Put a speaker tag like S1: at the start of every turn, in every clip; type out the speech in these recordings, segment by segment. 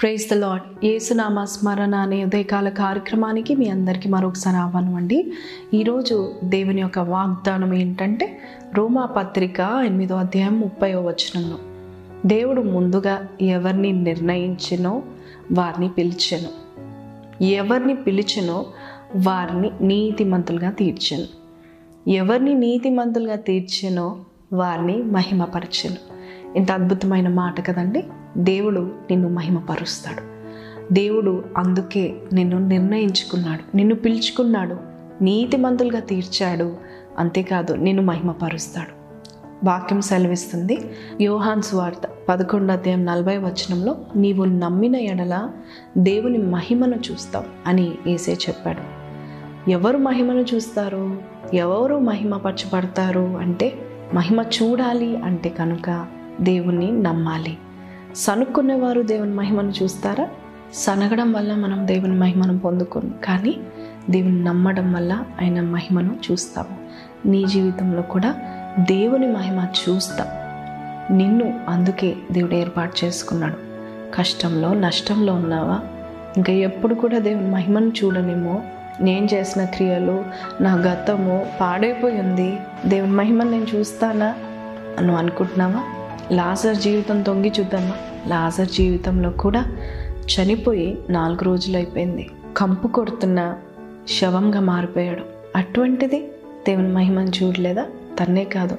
S1: Praise the lord ఏసునామ స్మరణ అనే ఉదయకాల కార్యక్రమానికి మీ అందరికీ మరొకసారి ఆహ్వానం అండి. ఈరోజు దేవుని యొక్క వాగ్దానం ఏంటంటే రోమా పత్రిక ఎనిమిదో అధ్యాయం ముప్పై వచనంలో దేవుడు ముందుగా ఎవరిని నిర్ణయించినో వారిని పిలిచెను. ఎవరిని పిలిచెనో వారిని నీతిమంతులుగా తీర్చెను. ఎవరిని నీతిమంతులుగా తీర్చెనో వారిని మహిమపరచెను. ఇంత అద్భుతమైన మాట కదండి. దేవుడు నిన్ను మహిమపరుస్తాడు. దేవుడు అందుకే నిన్ను నిర్ణయించుకున్నాడు. నిన్ను పిలుచుకున్నాడు. నీతిమంతులుగా తీర్చాడు. అంతేకాదు నిన్ను మహిమపరుస్తాడు. వాక్యం సెలవిస్తుంది. యోహాన్ స్వార్త పదకొండు అధ్యాయం నలభై వచనంలో నీవు నమ్మిన ఎడల దేవుని మహిమను చూస్తావు అని ఏసే చెప్పాడు. ఎవరు మహిమను చూస్తారు? ఎవరు మహిమపరచబడతారు? అంటే మహిమ చూడాలి అంటే కనుక దేవుణ్ణి నమ్మాలి. సనుక్కునేవారు దేవుని మహిమను చూస్తారా? సనగడం వల్ల మనం దేవుని మహిమను పొందుకోం. కానీ దేవుని నమ్మడం వల్ల ఆయన మహిమను చూస్తాము. నీ జీవితంలో కూడా దేవుని మహిమ చూస్తాం. నిన్ను అందుకే దేవుడు ఏర్పాటు చేసుకున్నాడు. కష్టంలో నష్టంలో ఉన్నావా? ఇంకా ఎప్పుడు కూడా దేవుని మహిమను చూడనేమో నేను చేసిన క్రియలు నా గతము పాడైపోయి ఉంది దేవుని మహిమను నేను చూస్తానా? అని అనుకుంటున్నావా? లాజర్ జీవితం తొంగి చూద్దామా లాజర్ జీవితంలో కూడా చనిపోయి నాలుగు రోజులు అయిపోయింది. కంపు కొడుతున్న శవంగా మారిపోయాడు. అటువంటిది దేవుని మహిమను చూడలేదా? తన్నే కాదు.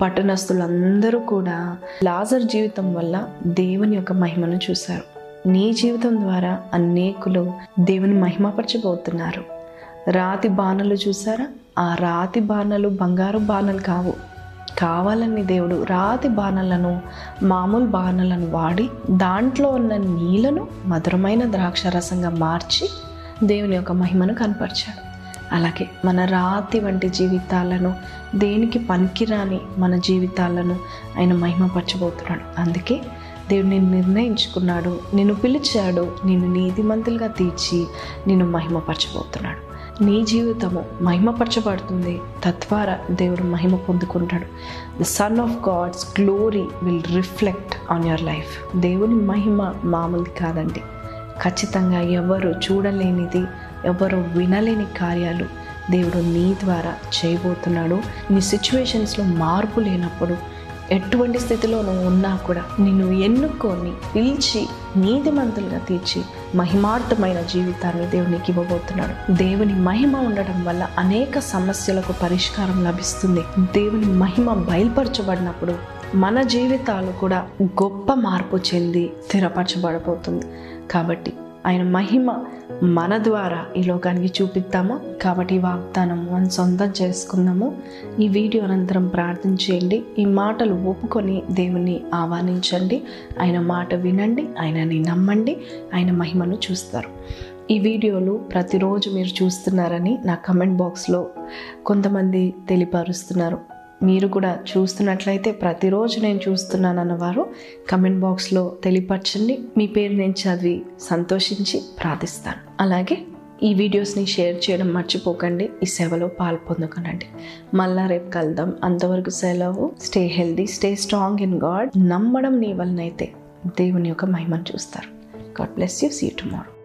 S1: పట్టణస్తులందరూ కూడా లాజర్ జీవితం వల్ల దేవుని యొక్క మహిమను చూశారు. నీ జీవితం ద్వారా అనేకులు దేవుని మహిమపరచబోతున్నారు. రాతి బాణలు చూసారా ఆ రాతి బాణలు బంగారు బాణలు కావు. కావాలని దేవుడు రాతి బాణలను మామూలు బాణలను వాడి దాంట్లో ఉన్న నీళ్ళను మధురమైన ద్రాక్షరసంగా మార్చి దేవుని యొక్క మహిమను కనపరిచాడు. అలాగే మన రాతి వంటి జీవితాలను దేనికి పనికిరాని మన జీవితాలను ఆయన మహిమపరచబోతున్నాడు. అందుకే దేవుడు నిన్ను నిర్ణయించుకున్నాడు నిన్ను పిలిచాడు నిన్ను నీతిమంతులుగా తీర్చి నిన్ను మహిమపరచబోతున్నాడు. నీ జీవితము మహిమపరచబడుతుంది. తద్వారా దేవుడు మహిమ పొందుకుంటాడు. The son of God's glory will reflect on your life దేవుని మహిమ మామూలు కాదండి. ఖచ్చితంగా ఎవరు చూడలేనిది ఎవరు వినలేని కార్యాలు దేవుడు నీ ద్వారా చేయబోతున్నాడు. నీ సిచ్యువేషన్స్లో మార్పు లేనప్పుడు ఎటువంటి స్థితిలో నువ్వు ఉన్నా కూడా నిన్ను ఎన్నుకొని పిలిచి నీతిమంతులుగా తీర్చి మహిమార్థమైన జీవితాన్ని దేవునికి ఇవ్వబోతున్నాడు. దేవుని మహిమ ఉండడం వల్ల అనేక సమస్యలకు పరిష్కారం లభిస్తుంది. దేవుని మహిమ బయలుపరచబడినప్పుడు మన జీవితాలు కూడా గొప్ప మార్పు చెంది స్థిరపరచబడబోతుంది. కాబట్టి ఆయన మహిమ మన ద్వారా ఈ లోకానికి చూపిద్దాము. కాబట్టి ఈ వాగ్దానం మనం సొంతం చేసుకుందాము. ఈ వీడియో అనంతరం ప్రార్థన చేయండి. ఈ మాటలు ఒప్పుకొని దేవుణ్ణి ఆహ్వానించండి. ఆయన మాట వినండి. ఆయనని నమ్మండి. ఆయన మహిమను చూస్తారు. ఈ వీడియోలు ప్రతిరోజు మీరు చూస్తున్నారని నా కమెంట్ బాక్స్లో కొంతమంది తెలియపరుస్తున్నారు. మీరు కూడా చూస్తున్నట్లయితే ప్రతిరోజు నేను చూస్తున్నాను అన్నవారు కమెంట్ బాక్స్లో తెలియపరచండి. మీ పేరు నేను చదివి సంతోషించి ప్రార్థిస్తాను. అలాగే ఈ వీడియోస్ని షేర్ చేయడం మర్చిపోకండి. ఈ సేవలో పాల్పొందుకనండి మళ్ళా రేపు కలుద్దాం. అంతవరకు సెలవు. Stay healthy stay strong in God నమ్మడం నీ వలనైతే దేవుని యొక్క మహిమను చూస్తారు. God bless you see tomorrow